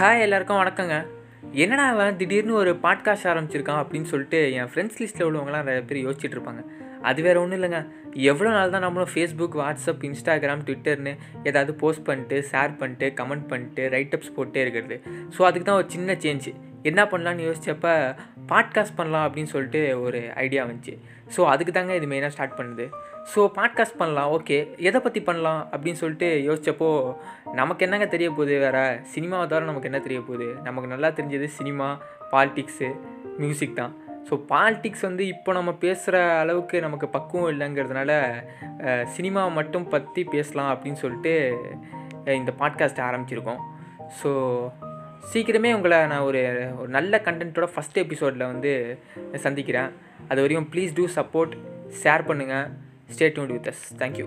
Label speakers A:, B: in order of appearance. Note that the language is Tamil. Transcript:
A: ஹாய் எல்லாருக்கும் வணக்கங்க. என்னடா அவன் திடீர்னு ஒரு பாட்காஸ்ட் ஆரம்பிச்சிருக்கான் அப்படின்னு சொல்லிட்டு என் ஃப்ரெண்ட்ஸ் லிஸ்ட்டில் உள்ளவங்களாம் நிறைய பேர் யோசிச்சுட்டு இருப்பாங்க. அது வேறு ஒன்றும் இல்லைங்க. எவ்வளோ நாள் தான் நம்மளும் ஃபேஸ்புக் வாட்ஸ்அப் இன்ஸ்டாகிராம் ட்விட்டர்னு ஏதாவது போஸ்ட் பண்ணிட்டு ஷேர் பண்ணிட்டு கமெண்ட் பண்ணிட்டு ரைட்டப்ஸ் போட்டே இருக்கிறது. ஸோ அதுக்கு தான் ஒரு சின்ன சேஞ்ச் என்ன பண்ணலான்னு யோசிச்சப்ப பாட்காஸ்ட் பண்ணலாம் அப்படின்னு சொல்லிட்டு ஒரு ஐடியா வந்துச்சு. ஸோ அதுக்கு தாங்க இது மெயினாக ஸ்டார்ட் பண்ணுது. ஸோ பாட்காஸ்ட் பண்ணலாம் ஓகே எதை பற்றி பண்ணலாம் அப்படின்னு சொல்லிட்டு யோசித்தப்போ நமக்கு என்னங்க தெரிய போகுது வேறு? சினிமாவை தவிர நமக்கு என்ன தெரிய போகுது? நமக்கு நல்லா தெரிஞ்சது சினிமா பாலிட்டிக்ஸு மியூசிக் தான். ஸோ பாலிட்டிக்ஸ் வந்து இப்போ நம்ம பேசுகிற அளவுக்கு நமக்கு பக்குவம் இல்லைங்கிறதுனால சினிமாவை மட்டும் பற்றி பேசலாம் அப்படின்னு சொல்லிட்டு இந்த பாட்காஸ்ட் ஆரம்பிச்சிருக்கோம். ஸோ சீக்கிரமே உங்களை நான் ஒரு ஒரு நல்ல கண்டென்ட்டோட ஃபஸ்ட் எபிசோடில் வந்து சந்திக்கிறேன். அது வரையும் ப்ளீஸ் டூ சப்போர்ட் ஷேர் பண்ணுங்கள் stay tuned with us thank you